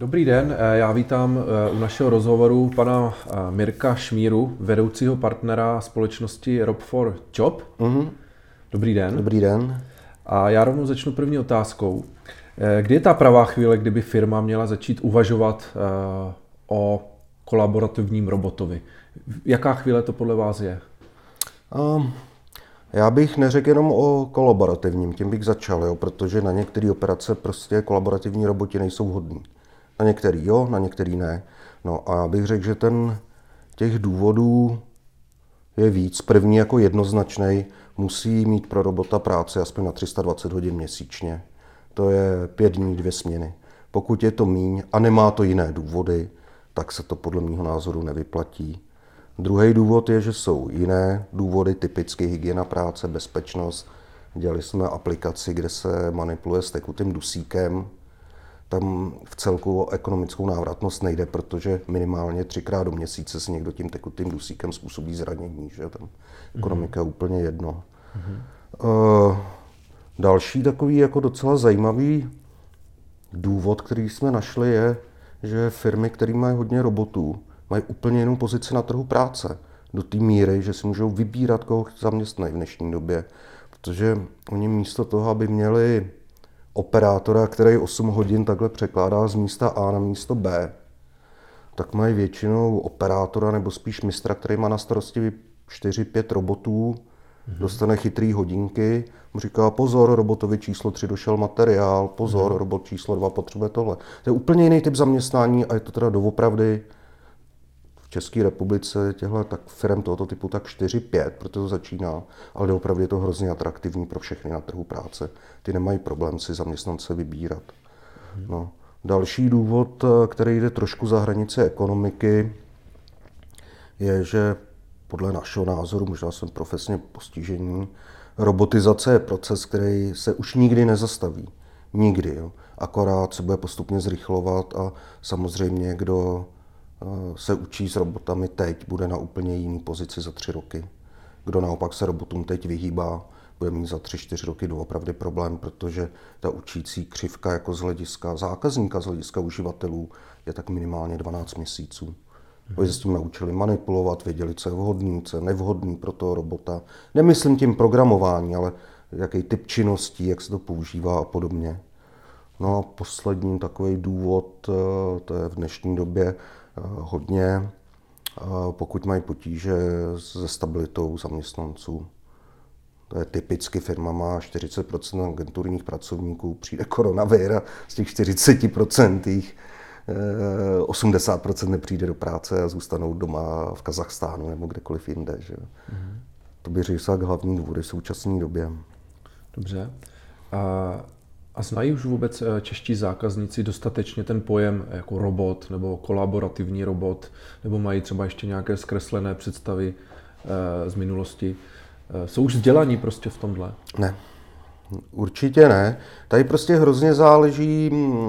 Dobrý den, eh, já vítám eh, u našeho rozhovoru pana eh, Mirka Šmíru, vedoucího partnera společnosti Rob for Job. Mm-hmm. Dobrý den. Dobrý den. A já rovnou začnu první otázkou. Kdy je ta pravá chvíle, kdyby firma měla začít uvažovat o kolaborativním robotovi? Jaká chvíle to podle vás je? Um, já bych neřekl jenom o kolaborativním, tím bych začal, jo, protože na některé operace prostě kolaborativní roboti nejsou vhodní. Na některý jo, na některý ne. No a já bych řekl, že ten těch důvodů je víc. První jako jednoznačný musí mít pro robota práce aspoň na 320 hodin měsíčně. To je pět dní, dvě směny. Pokud je to míň a nemá to jiné důvody, tak se to podle mého názoru nevyplatí. Druhý důvod je, že jsou jiné důvody, typicky hygiena práce, bezpečnost. Dělali jsme aplikaci, kde se manipuluje s tekutým dusíkem. Tam v celku o ekonomickou návratnost nejde, protože minimálně třikrát do měsíce si někdo tím tekutým dusíkem způsobí zranění. Že? Tam ekonomika je úplně jedno. Mm-hmm. Uh, další takový jako docela zajímavý důvod, který jsme našli, je, že firmy, které mají hodně robotů, mají úplně jinou pozici na trhu práce. Do té míry, že si můžou vybírat, koho zaměstnají v dnešní době. Protože oni místo toho, aby měli operátora, který 8 hodin takhle překládá z místa A na místo B, tak mají většinou operátora nebo spíš mistra, který má na starosti 4-5 robotů, mm-hmm. dostane chytrý hodinky, mu říká pozor, robotovi číslo 3 došel materiál, pozor, mm-hmm. robot číslo 2 potřebuje tohle. To je úplně jiný typ zaměstnání a je to teda doopravdy České republice těchto tak firm tohoto typu tak 4-5, protože to začíná, ale opravdu je to hrozně atraktivní pro všechny na trhu práce. Ty nemají problém si zaměstnance vybírat. No. Další důvod, který jde trošku za hranice ekonomiky, je, že podle našeho názoru, možná jsem profesně postižení, robotizace je proces, který se už nikdy nezastaví. Nikdy. Jo. Akorát se bude postupně zrychlovat a samozřejmě, kdo se učí s robotami teď, bude na úplně jiný pozici za tři roky. Kdo naopak se robotům teď vyhýbá, bude mít za tři, čtyři roky doopravdy problém, protože ta učící křivka jako z hlediska zákazníka, z hlediska uživatelů je tak minimálně 12 měsíců. Oni se s tím naučili manipulovat, věděli, co je vhodný, co je nevhodný pro toho robota. Nemyslím tím programování, ale jaký typ činností, jak se to používá a podobně. No a poslední takový důvod, eh, to je v dnešní době, hodně, eh, pokud mají potíže se stabilitou zaměstnanců. To je typicky firma má 40% agenturních pracovníků, přijde koronavir a z těch 40% jich 80% nepřijde do práce a zůstanou doma v Kazachstánu nebo kdekoliv jinde. Že? Mm-hmm. To by řekl hlavní důvody v současné době. Dobře. A a znají už vůbec eh, čeští zákazníci dostatečně ten pojem jako robot nebo kolaborativní robot, nebo mají třeba ještě nějaké zkreslené představy eh, z minulosti? Eh, jsou už vzdělaní prostě v tomhle? Ne, určitě ne. Tady prostě hrozně záleží mm,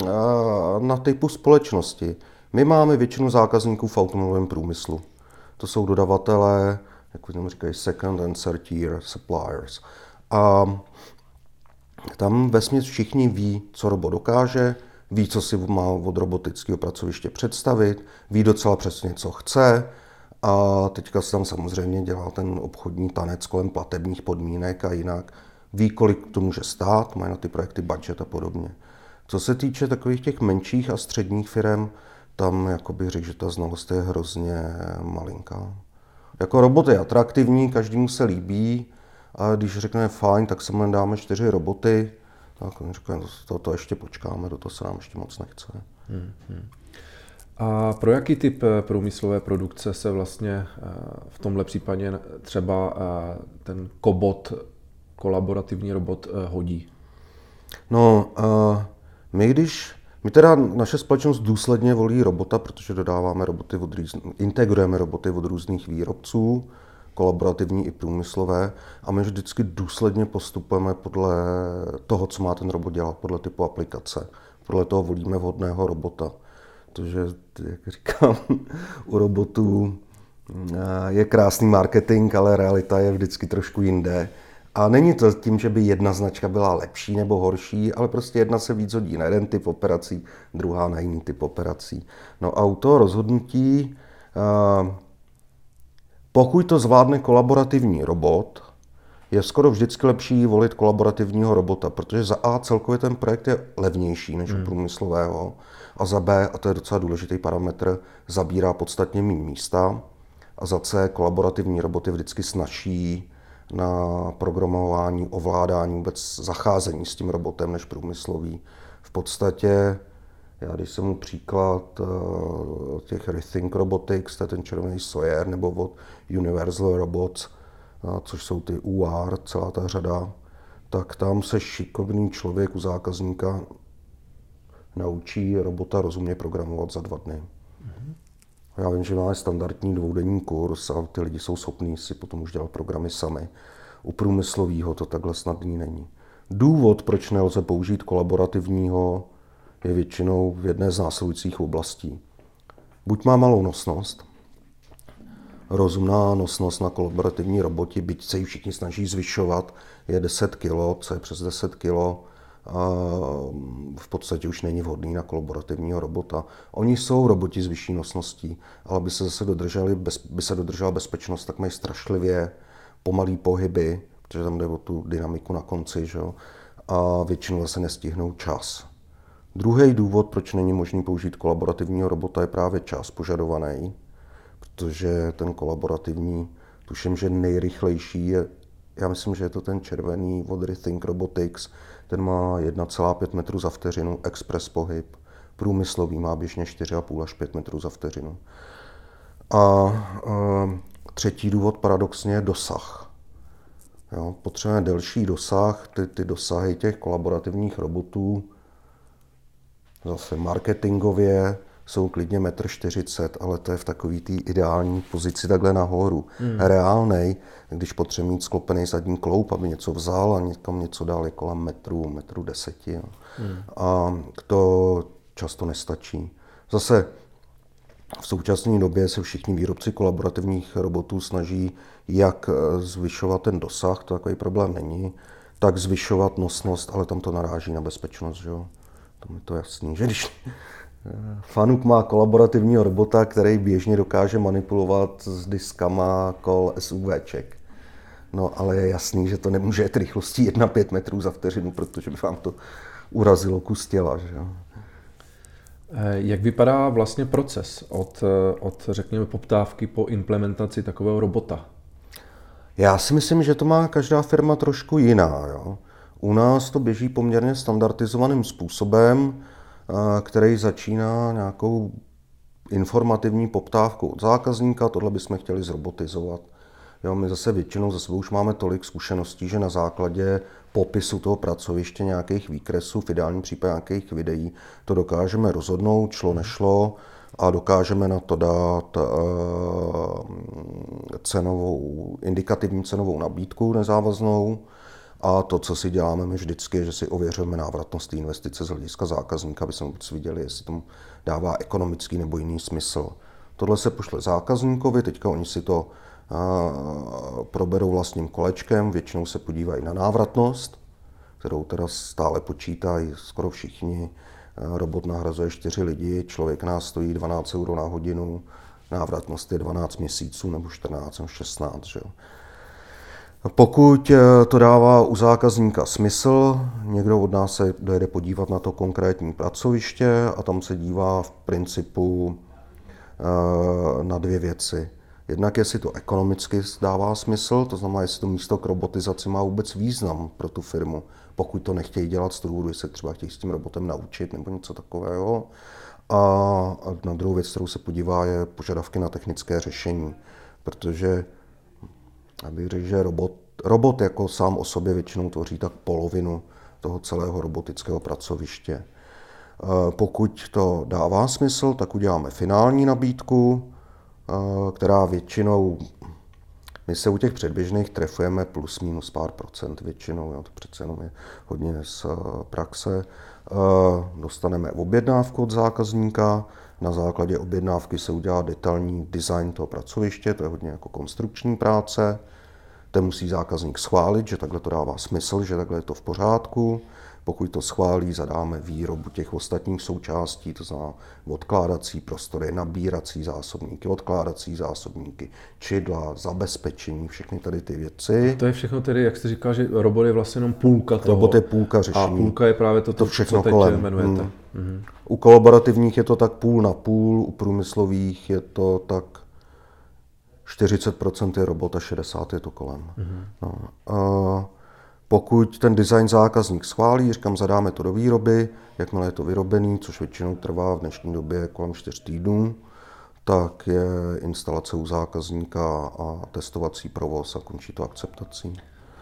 na typu společnosti. My máme většinu zákazníků v automobilovém průmyslu. To jsou dodavatelé, jak tomu říkají, second and third tier suppliers. A tam vesměs všichni ví, co robot dokáže, ví, co si má od robotického pracoviště představit, ví docela přesně, co chce a teďka se tam samozřejmě dělá ten obchodní tanec kolem platebních podmínek a jinak. Ví, kolik to může stát, mají na ty projekty budget a podobně. Co se týče takových těch menších a středních firm, tam jako bych řekl, že ta znalost je hrozně malinká. Jako robot je atraktivní, každému se líbí, a když řekneme fajn, tak se dáme čtyři roboty, tak on říká, to, to ještě počkáme, do toho se nám ještě moc nechce. Hmm, hmm. A pro jaký typ eh, průmyslové produkce se vlastně eh, v tomhle případě třeba eh, ten kobot, kolaborativní robot, hodí? No, my když my teda naše společnost důsledně volí robota, protože dodáváme roboty od integrujeme roboty od různých výrobců, kolaborativní i průmyslové a my vždycky důsledně postupujeme podle toho, co má ten robot dělat, podle typu aplikace. Podle toho volíme vhodného robota. Protože, jak říkám, u robotů eh, je krásný marketing, ale realita je vždycky trošku jinde. A není to tím, že by jedna značka byla lepší nebo horší, ale prostě jedna se víc hodí na jeden typ operací, druhá na jiný typ operací. No a u toho rozhodnutí, pokud to zvládne kolaborativní robot, je skoro vždycky lepší volit kolaborativního robota, protože za A celkově ten projekt je levnější než hmm. u průmyslového a za B, a to je docela důležitý parametr, zabírá podstatně méně místa a za C kolaborativní robot je vždycky snažší na programování, ovládání, vůbec zacházení s tím robotem než průmyslový. V podstatě, já když jsem mu příklad uh, těch Rethink Robotics, to je ten červený Sawyer, nebo od Universal Robots, uh, což jsou ty UR, celá ta řada, tak tam se šikovný člověk u zákazníka naučí robota rozumně programovat za dva dny. Mm-hmm. Já vím, že máme standardní dvoudenní kurz a ty lidi jsou schopní si potom už dělat programy sami. U průmyslového to takhle snadný není. Důvod, proč nelze použít kolaborativního, je většinou v jedné z následujících oblastí. Buď má malou nosnost, rozumná nosnost na kolaborativní roboti, byť se ji všichni snaží zvyšovat, je 10 kg, co je přes 10 kg, v podstatě už není vhodný na kolaborativního robota. Oni jsou roboti s vyšší nosností, ale by se zase dodrželi, by se dodržela bezpečnost, tak mají strašlivě pomalý pohyby, protože tam jde o tu dynamiku na konci, že? a většinou se nestihnou čas. Druhý důvod, proč není možný použít kolaborativního robota, je právě čas požadovaný, protože ten kolaborativní, tuším, že nejrychlejší je, já myslím, že je to ten červený od Rethink Robotics, ten má 1,5 metru za vteřinu, express pohyb. Průmyslový má běžně 4,5 až 5 metrů za vteřinu. A, a třetí důvod paradoxně je dosah. Jo, potřebujeme delší dosah, ty, ty dosahy těch kolaborativních robotů zase marketingově jsou klidně 1,40 m, ale to je v takový té ideální pozici takhle nahoru. Hmm. Reálnej, když potřebuje mít sklopený zadní kloup, aby něco vzal a někam něco dál je kolem metru, metru deseti. Jo. Hmm. A to často nestačí. Zase v současné době se všichni výrobci kolaborativních robotů snaží jak eh, zvyšovat ten dosah, to takový problém není, tak zvyšovat nosnost, ale tam to naráží na bezpečnost. Že jo? Tam je to jasný, že když Fanuk má kolaborativního robota, který běžně dokáže manipulovat s diskama kol SUVček. No ale je jasný, že to nemůže jít rychlostí 1,5 metrů za vteřinu, protože by vám to urazilo kus těla. Že? Eh, jak vypadá vlastně proces od, eh, od, řekněme, poptávky po implementaci takového robota? Já si myslím, že to má každá firma trošku jiná. Jo? U nás to běží poměrně standardizovaným způsobem který začíná nějakou informativní poptávkou od zákazníka, tohle bychom chtěli zrobotizovat. Jo, my zase většinou za sebou už máme tolik zkušeností, že na základě popisu toho pracoviště, nějakých výkresů, v ideálním případě nějakých videí, to dokážeme rozhodnout, šlo, nešlo a dokážeme na to dát uh, cenovou, indikativní cenovou nabídku nezávaznou, a to, co si děláme my vždycky, je, že si ověřujeme návratnost té investice z hlediska zákazníka, aby jsme vůbec viděli, jestli tomu dává ekonomický nebo jiný smysl. Tohle se pošle zákazníkovi, teďka oni si to proberou vlastním kolečkem, většinou se podívají na návratnost, kterou teda stále počítají skoro všichni. Robot nahrazuje čtyři lidi, člověk nás stojí 12 euro na hodinu, návratnost je 12 měsíců nebo 14 nebo 16. Že? Pokud eh, to dává u zákazníka smysl, někdo od nás se dojede podívat na to konkrétní pracoviště a tam se dívá v principu eh, na dvě věci. Jednak jestli to ekonomicky dává smysl, to znamená, jestli to místo k robotizaci má vůbec význam pro tu firmu, pokud to nechtějí dělat z důvodu, jestli třeba chtějí s tím robotem naučit nebo něco takového. A na druhou věc, kterou se podívá, je požadavky na technické řešení, protože abych řekl, že robot, robot jako sám o sobě většinou tvoří tak polovinu toho celého robotického pracoviště. E, pokud to dává smysl, tak uděláme finální nabídku, e, která většinou, my se u těch předběžných trefujeme plus minus pár procent většinou, jo, to přece jenom je hodně z e, praxe. Dostaneme objednávku od zákazníka, na základě objednávky se udělá detailní design toho pracoviště, to je hodně jako konstrukční práce. Ten musí zákazník schválit, že takhle to dává smysl, že takhle je to v pořádku. Pokud to schválí, zadáme výrobu těch ostatních součástí, to znamená odkládací prostory, nabírací zásobníky, odkládací zásobníky, čidla, zabezpečení, všechny tady ty věci. To je všechno tedy, jak jste říkal, že robot je vlastně jenom půlka toho. Robot je půlka řešení. A půlka je právě to, to všechno co teď kolem. jmenujete. Hmm. Hmm. U kolaborativních je to tak půl na půl, u průmyslových je to tak 40% je robot a 60% je to kolem. Hmm. No. A pokud ten design zákazník schválí, říkám, zadáme to do výroby, jakmile je to vyrobený, což většinou trvá v dnešní době kolem 4 týdnů, tak je instalace u zákazníka a testovací provoz a končí to akceptací.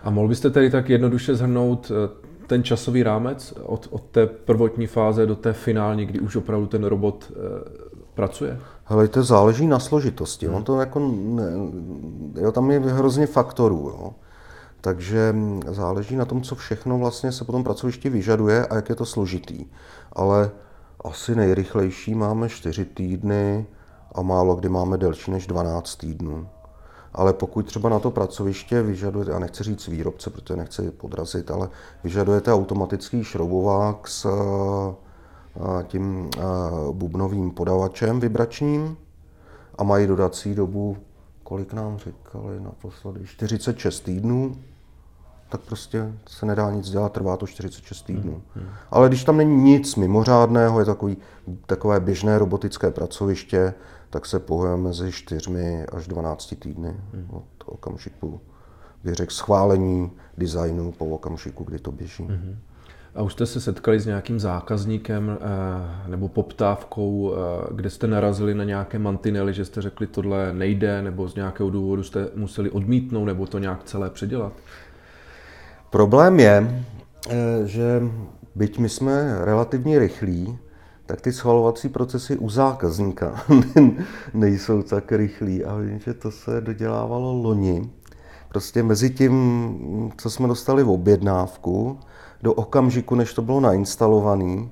A mohl byste tedy tak jednoduše zhrnout eh, ten časový rámec od, od té prvotní fáze do té finální, kdy už opravdu ten robot e, pracuje? Hele, to záleží na složitosti. Hmm. On to jako, ne, jo, tam je hrozně faktorů. Jo. Takže záleží na tom, co všechno vlastně se potom pracovišti vyžaduje a jak je to složitý. Ale asi nejrychlejší máme 4 týdny a málo kdy máme delší než 12 týdnů. Ale pokud třeba na to pracoviště vyžadujete, a nechci říct výrobce, protože nechci podrazit, ale vyžadujete automatický šroubovák s tím bubnovým podavačem vibračním a mají dodací dobu, kolik nám říkali naposledy, 46 týdnů, tak prostě se nedá nic dělat, trvá to 46 týdnů. Hmm, hmm. Ale když tam není nic mimořádného, je takový, takové běžné robotické pracoviště, tak se pohybujeme mezi 4 až 12 týdny hmm. od okamžiku, bych řekl, schválení designu po okamžiku, kdy to běží. Hmm. A už jste se setkali s nějakým zákazníkem eh, nebo poptávkou, eh, kde jste narazili na nějaké mantinely, že jste řekli, tohle nejde, nebo z nějakého důvodu jste museli odmítnout, nebo to nějak celé předělat? Problém je, eh, že byť my jsme relativně rychlí, tak ty schvalovací procesy u zákazníka nejsou tak rychlí. A vím, že to se dodělávalo loni. Prostě mezi tím, co jsme dostali v objednávku, do okamžiku, než to bylo nainstalované,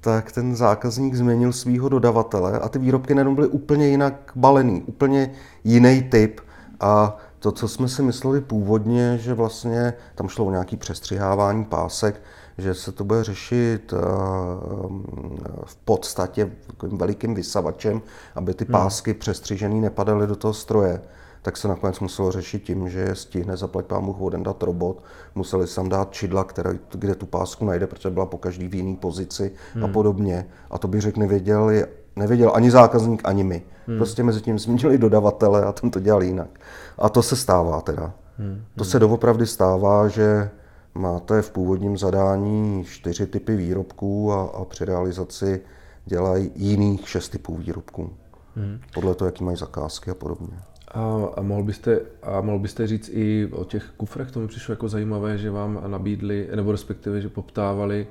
tak ten zákazník změnil svého dodavatele a ty výrobky najednou byly úplně jinak balený, úplně jiný typ. A to, co jsme si mysleli původně, že vlastně tam šlo o nějaký přestřihávání pásek, že se to bude řešit eh, v podstatě velikým vysavačem, aby ty hmm. pásky přestřižený nepadaly do toho stroje tak se nakonec muselo řešit tím, že stihne zaplať pán Bůh dát robot, museli sem dát čidla, které, kde tu pásku najde, protože byla po každý v jiné pozici hmm. a podobně. A to bych řekl nevěděl, nevěděl ani zákazník, ani my. Hmm. Prostě mezi tím změnili dodavatele a ten to dělal jinak. A to se stává teda. Hmm. To se doopravdy stává, že máte v původním zadání čtyři typy výrobků a, a při realizaci dělají jiných šest typů výrobků. Hmm. Podle toho, jaký mají zakázky a podobně. A, a, mohl byste, a mohl byste říct i o těch kufrech, to mi přišlo jako zajímavé, že vám nabídli, nebo respektive, že poptávali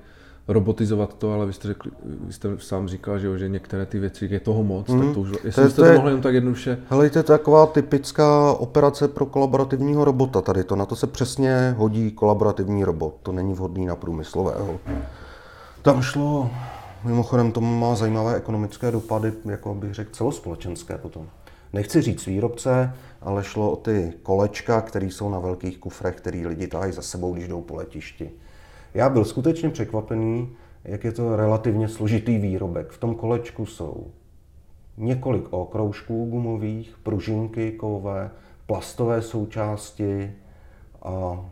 robotizovat to, ale vy jste, řekli, vy jste sám říkal, že, že některé ty věci, je toho moc, mm. tak mhm. to už, jestli to, jste to, to mohli jen tak jednoduše... Hele, to je taková typická operace pro kolaborativního robota tady to, na to se přesně hodí kolaborativní robot, to není vhodný na průmyslového. Tam šlo, mimochodem to má zajímavé ekonomické dopady, jako bych řekl celospolečenské potom nechci říct výrobce, ale šlo o ty kolečka, které jsou na velkých kufrech, který lidi tahají za sebou, když jdou po letišti. Já byl skutečně překvapený, jak je to relativně složitý výrobek. V tom kolečku jsou několik okroužků gumových, pružinky kovové, plastové součásti a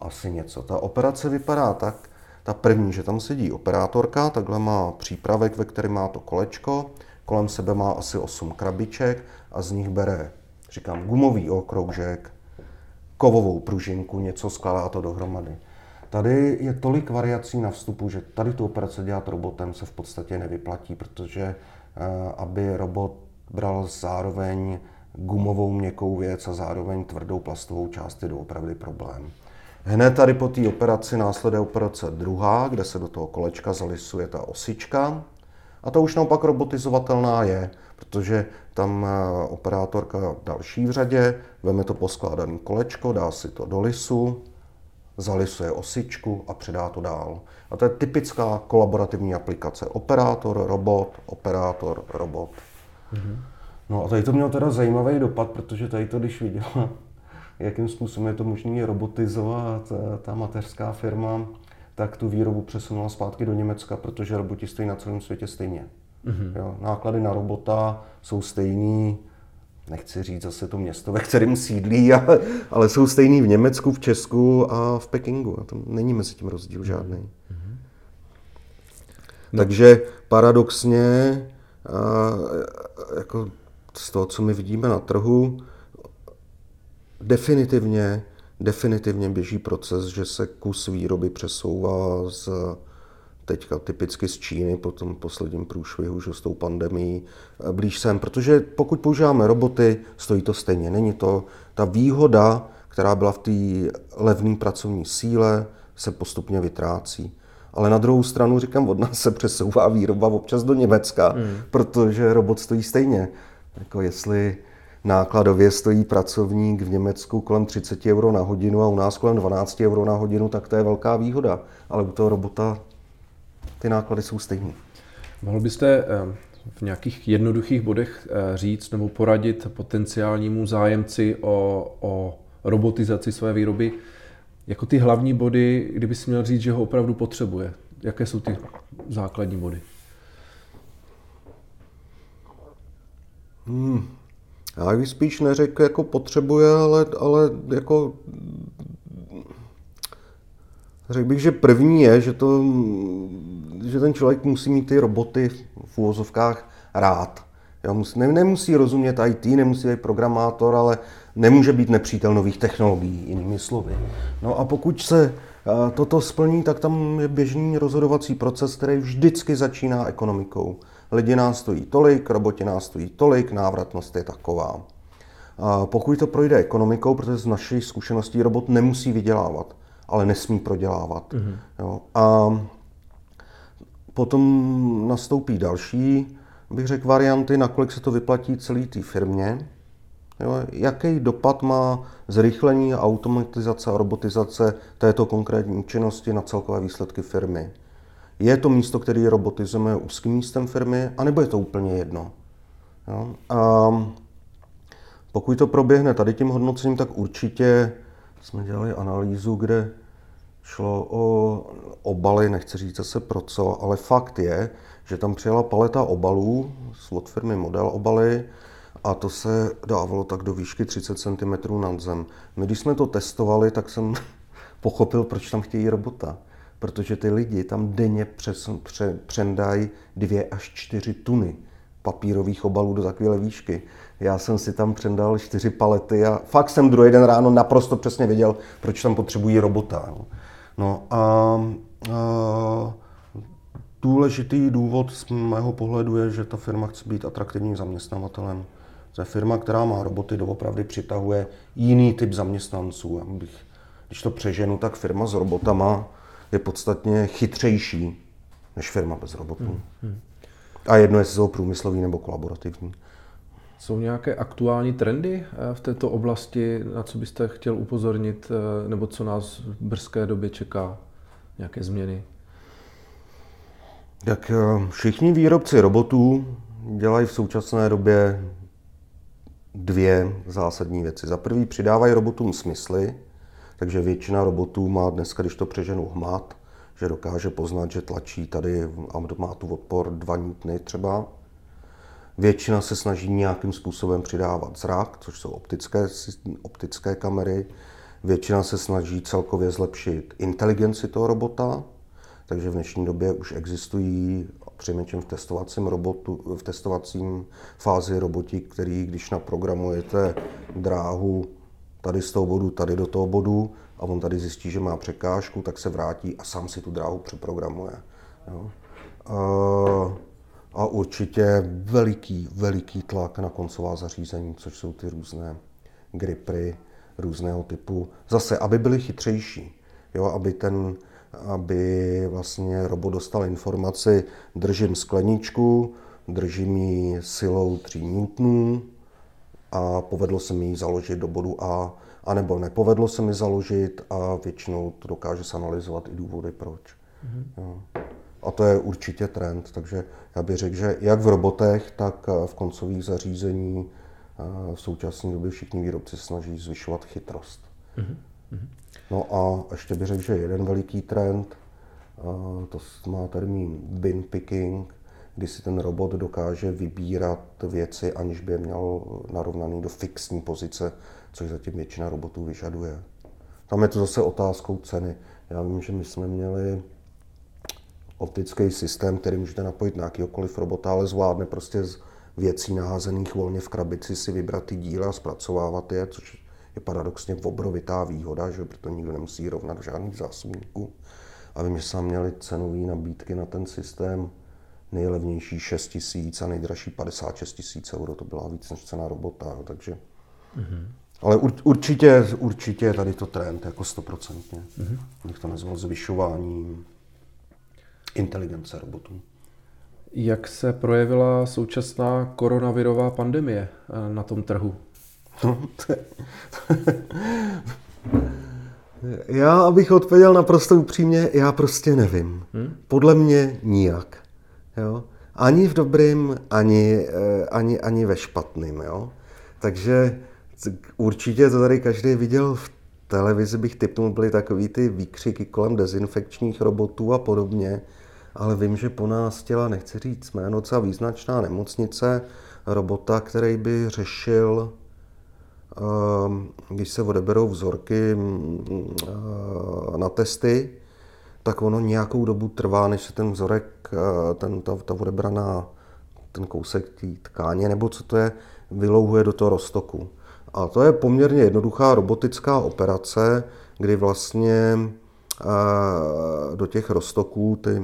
asi něco. Ta operace vypadá tak, ta první, že tam sedí operátorka, takhle má přípravek, ve kterém má to kolečko, kolem sebe má asi 8 krabiček a z nich bere, říkám, gumový okroužek, kovovou pružinku, něco skládá to dohromady. Tady je tolik variací na vstupu, že tady tu operaci dělat robotem se v podstatě nevyplatí, protože eh, aby robot bral zároveň gumovou měkkou věc a zároveň tvrdou plastovou část je doopravdy problém. Hned tady po té operaci následuje operace druhá, kde se do toho kolečka zalisuje ta osička. A to už naopak robotizovatelná je, protože tam eh, operátorka další v řadě veme to poskládané kolečko, dá si to do lisu, zalisuje osičku a předá to dál. A to je typická kolaborativní aplikace. Operátor, robot, operátor, robot. Mm-hmm. No a tady to mělo teda zajímavý dopad, protože tady to, když viděla jakým způsobem je to možné robotizovat, ta mateřská firma, tak tu výrobu přesunula zpátky do Německa, protože roboti stojí na celém světě stejně. Mm-hmm. Jo, náklady na robota jsou stejný, nechci říct zase to město, ve kterém sídlí, ale, ale jsou stejný v Německu, v Česku a v Pekingu. A tam není mezi tím rozdíl žádný. Mm-hmm. Takže paradoxně, a, jako z toho, co my vidíme na trhu, definitivně, definitivně běží proces, že se kus výroby přesouvá z teďka typicky z Číny po tom posledním průšvihu, že s tou pandemí blíž sem, protože pokud používáme roboty, stojí to stejně. Není to ta výhoda, která byla v té levné pracovní síle, se postupně vytrácí. Ale na druhou stranu, říkám, od nás se přesouvá výroba občas do Německa, mm. protože robot stojí stejně. Jako jestli nákladově stojí pracovník v Německu kolem 30 euro na hodinu a u nás kolem 12 euro na hodinu, tak to je velká výhoda. Ale u toho robota ty náklady jsou stejné. Mohl byste eh, v nějakých jednoduchých bodech eh, říct nebo poradit potenciálnímu zájemci o, o robotizaci své výroby, jako ty hlavní body, kdyby si měl říct, že ho opravdu potřebuje? Jaké jsou ty základní body? Hmm. Já bych spíš neřekl, jako potřebuje, ale, ale jako Řekl bych, že první je, že, to, že ten člověk musí mít ty roboty v úvozovkách rád. Jo, musí, ne, nemusí rozumět IT, nemusí být programátor, ale nemůže být nepřítel nových technologií, jinými slovy. No a pokud se toto splní, tak tam je běžný rozhodovací proces, který vždycky začíná ekonomikou. Lidi nás stojí tolik, roboti nás stojí tolik, návratnost je taková. A pokud to projde ekonomikou, protože z naší zkušeností robot nemusí vydělávat ale nesmí prodělávat. Mm-hmm. Jo. A potom nastoupí další, bych řekl, varianty, nakolik se to vyplatí celé té firmě. Jo. Jaký dopad má zrychlení, automatizace a robotizace této konkrétní činnosti na celkové výsledky firmy? Je to místo, které robotizujeme úzkým místem firmy, anebo je to úplně jedno? Jo. A pokud to proběhne tady tím hodnocením, tak určitě jsme dělali analýzu, kde šlo o obaly, nechci říct zase pro co, ale fakt je, že tam přijela paleta obalů od firmy Model obaly a to se dávalo tak do výšky 30 cm nad zem. My když jsme to testovali, tak jsem pochopil, proč tam chtějí robota. Protože ty lidi tam denně přes, pře, přendají dvě až čtyři tuny papírových obalů do takové výšky. Já jsem si tam přendal čtyři palety a fakt jsem druhý den ráno naprosto přesně věděl, proč tam potřebují robota. No a, a důležitý důvod z mého pohledu je, že ta firma chce být atraktivním zaměstnavatelem. To je firma, která má roboty, doopravdy přitahuje jiný typ zaměstnanců. Já bych, když to přeženu, tak firma s robotama je podstatně chytřejší než firma bez robotů. Hmm, hmm. A jedno, jestli jsou průmyslový nebo kolaborativní. Jsou nějaké aktuální trendy eh, v této oblasti, na co byste chtěl upozornit, eh, nebo co nás v brzké době čeká? Nějaké změny? Tak eh, všichni výrobci robotů dělají v současné době dvě zásadní věci. Za prvý přidávají robotům smysly, takže většina robotů má dneska, když to přeženu hmat, že dokáže poznat, že tlačí tady a má tu odpor 2 newtony třeba. Většina se snaží nějakým způsobem přidávat zrak, což jsou optické, optické kamery. Většina se snaží celkově zlepšit inteligenci toho robota, takže v dnešní době už existují přinejmenším v testovacím robotu, v testovacím fázi roboti, který, když naprogramujete dráhu tady z toho bodu, tady do toho bodu a on tady zjistí, že má překážku, tak se vrátí a sám si tu dráhu přeprogramuje. Jo. Uh, a určitě veliký, veliký tlak na koncová zařízení, což jsou ty různé gripry různého typu. Zase, aby byly chytřejší, jo, aby ten, aby vlastně robot dostal informaci, držím skleničku, držím ji silou 3 Newtonů a povedlo se mi ji založit do bodu A, anebo nepovedlo se mi založit a většinou to dokáže se analyzovat i důvody proč. Mm-hmm. Jo. A to je určitě trend, takže já bych řekl, že jak v robotech, tak v koncových zařízení v současné době všichni výrobci snaží zvyšovat chytrost. Mm-hmm. No a ještě bych řekl, že jeden veliký trend, to má termín bin picking, kdy si ten robot dokáže vybírat věci, aniž by je měl narovnaný do fixní pozice, což zatím většina robotů vyžaduje. Tam je to zase otázkou ceny. Já vím, že my jsme měli optický systém, který můžete napojit na jakýkoliv robota, ale zvládne prostě z věcí naházených volně v krabici si vybrat ty díla a zpracovávat je, což je paradoxně obrovitá výhoda, že proto nikdo nemusí rovnat žádných zásobníků. A vím, že jsme měli cenové nabídky na ten systém, nejlevnější 6 tisíc a nejdražší 56 tisíc euro, to byla víc než cena robota, takže... Mm-hmm. Ale ur, určitě, určitě je tady to trend, jako stoprocentně. Mm-hmm. Bych to nazval zvyšováním inteligence robotů. Jak se projevila současná koronavirová pandemie eh, na tom trhu? No, já, abych odpověděl naprosto upřímně, já prostě nevím. Hmm? Podle mě nijak. Jo? Ani v dobrým, ani, eh, ani, ani ve špatným. Jo? Takže určitě to tady každý viděl v televizi, bych typnul, byly takový ty výkřiky kolem dezinfekčních robotů a podobně ale vím, že po nás těla, nechci říct jméno, docela význačná nemocnice, robota, který by řešil, ehm, když se odeberou vzorky mm, eh, na testy, tak ono nějakou dobu trvá, než se ten vzorek, eh, ten, ta, ta odebraná, ten kousek té tkáně, nebo co to je, vylouhuje do toho roztoku. A to je poměrně jednoduchá robotická operace, kdy vlastně do těch roztoků ty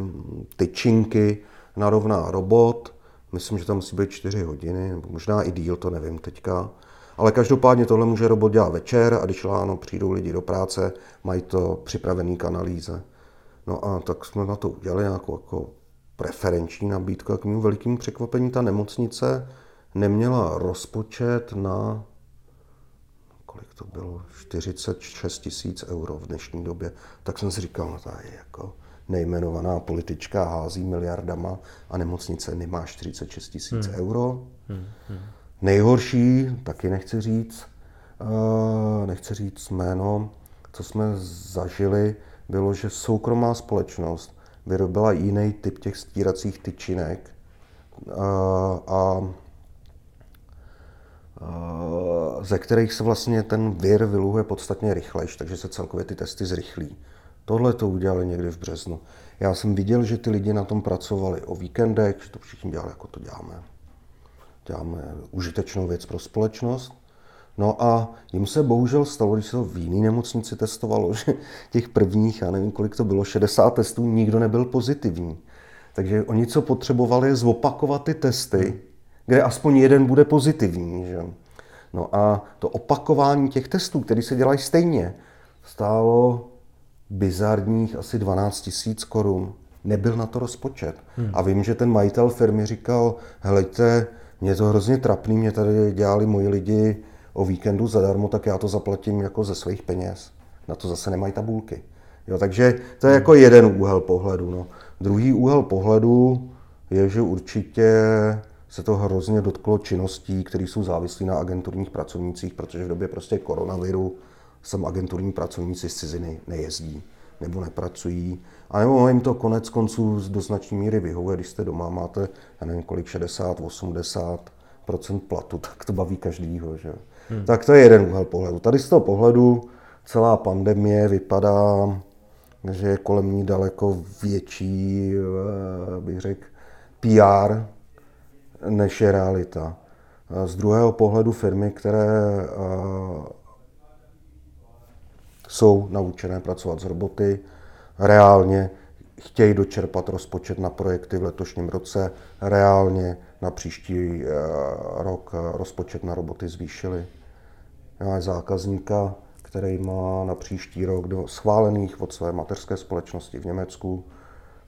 tyčinky narovná robot. Myslím, že tam musí být 4 hodiny, nebo možná i díl, to nevím teďka. Ale každopádně tohle může robot dělat večer a když ráno přijdou lidi do práce, mají to připravený k. No a tak jsme na to udělali nějakou jako preferenční nabídku. A k mému velikému překvapení ta nemocnice neměla rozpočet na kolik to bylo, 46 tisíc euro v dnešní době, tak jsem si říkal, no to je jako nejmenovaná politička hází miliardama a nemocnice nemá 46 tisíc hmm. euro. Hmm. Hmm. Nejhorší, taky nechci říct, uh, nechci říct jméno, co jsme zažili, bylo, že soukromá společnost vyrobila jiný typ těch stíracích tyčinek uh, a Eh, ze kterých se vlastně ten vir vyluhuje podstatně rychlejš, takže se celkově ty testy zrychlí. Tohle to udělali někdy v březnu. Já jsem viděl, že ty lidi na tom pracovali o víkendech, že to všichni dělali, jako to děláme. Děláme užitečnou věc pro společnost. No a jim se bohužel stalo, když se to v jiný nemocnici testovalo, že těch prvních, já nevím, kolik to bylo, 60 testů, nikdo nebyl pozitivní. Takže oni, co potřebovali, je zopakovat ty testy, kde aspoň jeden bude pozitivní. Že? No a to opakování těch testů, které se dělají stejně, stálo bizarních asi 12 tisíc korun. Nebyl na to rozpočet. Hmm. A vím, že ten majitel firmy říkal, helejte, mě to hrozně trapný, mě tady dělali moji lidi o víkendu zadarmo, tak já to zaplatím jako ze svých peněz. Na to zase nemají tabulky. Jo, takže to je jako jeden úhel pohledu. No. Druhý úhel pohledu je, že určitě se to hrozně dotklo činností, které jsou závislé na agenturních pracovnících, protože v době prostě koronaviru sem agenturní pracovníci z ciziny nejezdí nebo nepracují. A nebo jim to konec konců do značné míry vyhovuje, když jste doma, máte, já nevím kolik, 60, 80% platu, tak to baví každýho. Že? Hmm. Tak to je jeden úhel pohledu. Tady z toho pohledu celá pandemie vypadá, že je kolem ní daleko větší, eh, bych řekl, PR, než je realita. Z druhého pohledu firmy, které jsou naučené pracovat s roboty, reálně chtějí dočerpat rozpočet na projekty v letošním roce, reálně na příští rok rozpočet na roboty zvýšili. Zákazníka, který má na příští rok do schválených od své mateřské společnosti v Německu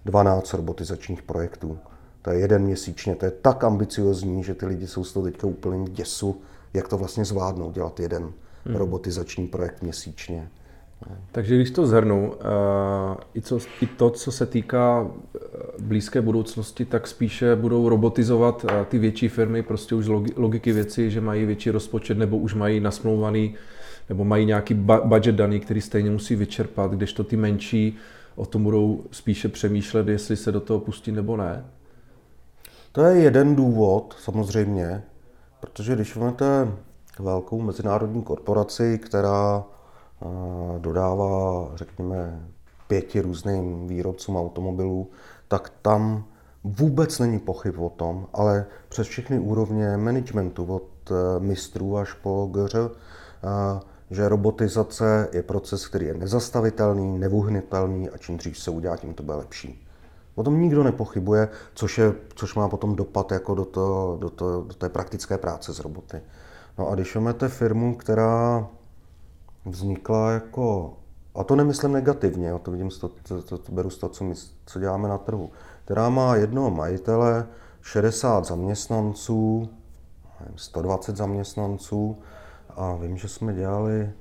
12 robotizačních projektů. To je jeden měsíčně, to je tak ambiciozní, že ty lidi jsou z toho teďka úplně děsu, jak to vlastně zvládnou dělat jeden hmm. robotizační projekt měsíčně. Takže když to zhrnu, uh, i, co, i to, co se týká uh, blízké budoucnosti, tak spíše budou robotizovat eh, ty větší firmy prostě už z logiky věci, že mají větší rozpočet nebo už mají nasmlouvaný nebo mají nějaký budget daný, který stejně musí vyčerpat, kdežto ty menší o tom budou spíše přemýšlet, jestli se do toho pustí nebo ne? To je jeden důvod, samozřejmě, protože když máte velkou mezinárodní korporaci, která eh, dodává, řekněme, pěti různým výrobcům automobilů, tak tam vůbec není pochyb o tom, ale přes všechny úrovně managementu, od eh, mistrů až po GŘ, eh, že robotizace je proces, který je nezastavitelný, nevuhnitelný a čím dřív se udělá, tím to bude lepší. O tom nikdo nepochybuje, což, je, což má potom dopad jako do, to, do, to, do té praktické práce s roboty. No a když máte firmu, která vznikla jako, a to nemyslím negativně, to vidím, to, to, to, to beru z toho, co, my, co děláme na trhu, která má jednoho majitele, 60 zaměstnanců, 120 zaměstnanců a vím, že jsme dělali,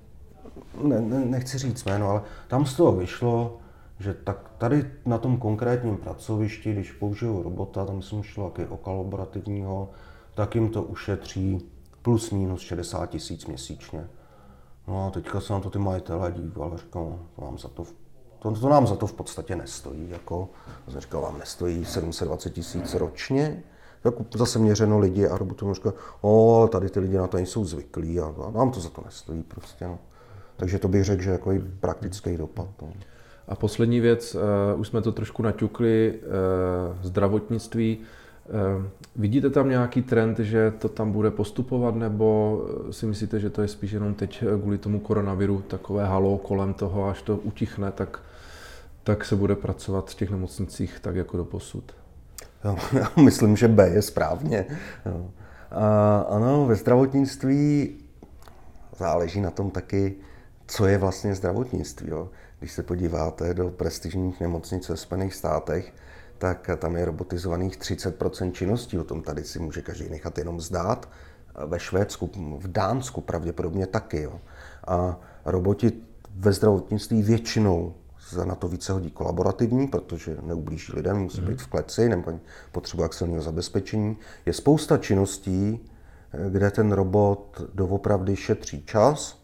ne, ne, nechci říct jméno, ale tam z toho vyšlo, že tak tady na tom konkrétním pracovišti, když použiju robota, tam jsem šlo taky o kolaborativního, tak jim to ušetří plus minus 60 tisíc měsíčně. No a teďka se na to ty majitelé díval a říkal, no, to nám za to, to, to nám za to v podstatě nestojí. Jako, jsem říkal, vám nestojí 720 tisíc ročně, jako zase měřeno lidi a robotům říkal, o, tady ty lidi na to nejsou zvyklí a, a nám to za to nestojí prostě. No. Takže to bych řekl, že jako i praktický dopad. No. A poslední věc, uh, už jsme to trošku naťukli, uh, zdravotnictví. Uh, vidíte tam nějaký trend, že to tam bude postupovat, nebo si myslíte, že to je spíš jenom teď kvůli tomu koronaviru takové halo kolem toho, až to utichne, tak, tak se bude pracovat v těch nemocnicích tak jako do posud? Já myslím, že B je správně. A ano, ve zdravotnictví záleží na tom taky, co je vlastně zdravotnictví. Jo. Když se podíváte do prestižních nemocnic ve Spojených státech, tak tam je robotizovaných 30% činností. O tom tady si může každý nechat jenom zdát. Ve Švédsku, v Dánsku pravděpodobně taky. Jo. A roboti ve zdravotnictví většinou se na to více hodí kolaborativní, protože neublíží lidem, musí být v kleci nebo potřebuje akcelního zabezpečení. Je spousta činností, kde ten robot doopravdy šetří čas,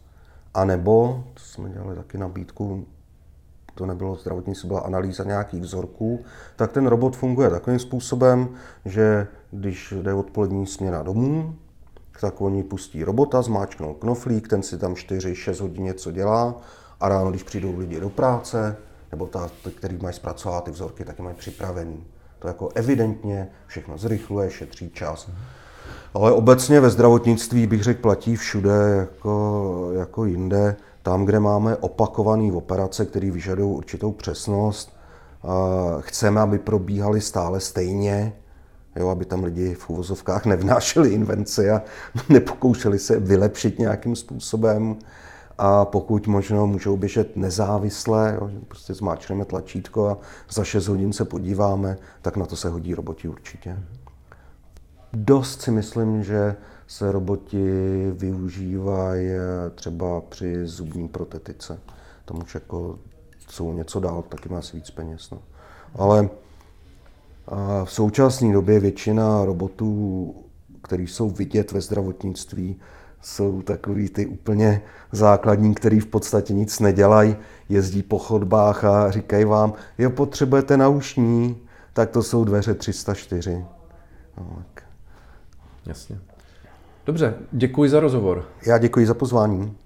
anebo, to jsme dělali taky nabídku, to nebylo zdravotnictví, byla analýza nějakých vzorků, tak ten robot funguje takovým způsobem, že když jde odpolední směna domů, tak oni pustí robota, zmáčknou knoflík, ten si tam 4-6 hodin něco dělá a ráno, když přijdou lidi do práce, nebo ta, který mají zpracovat ty vzorky, taky mají připravený. To jako evidentně všechno zrychluje, šetří čas. Ale obecně ve zdravotnictví bych řekl, platí všude jako, jako jinde. Tam, kde máme opakované operace, které vyžadují určitou přesnost, chceme, aby probíhaly stále stejně, jo, aby tam lidi v uvozovkách nevnášeli invenci a nepokoušeli se vylepšit nějakým způsobem. A pokud možno můžou běžet nezávisle, jo, prostě zmáčkneme tlačítko a za 6 hodin se podíváme, tak na to se hodí roboti určitě. Dost si myslím, že se roboti využívají třeba při zubní protetice. Tam už jako jsou něco dál, taky má asi víc peněz. No. Ale v současné době většina robotů, které jsou vidět ve zdravotnictví, jsou takový ty úplně základní, který v podstatě nic nedělají, jezdí po chodbách a říkají vám, jo, potřebujete naušní, tak to jsou dveře 304. No, tak. Jasně. Dobře, děkuji za rozhovor. Já děkuji za pozvání.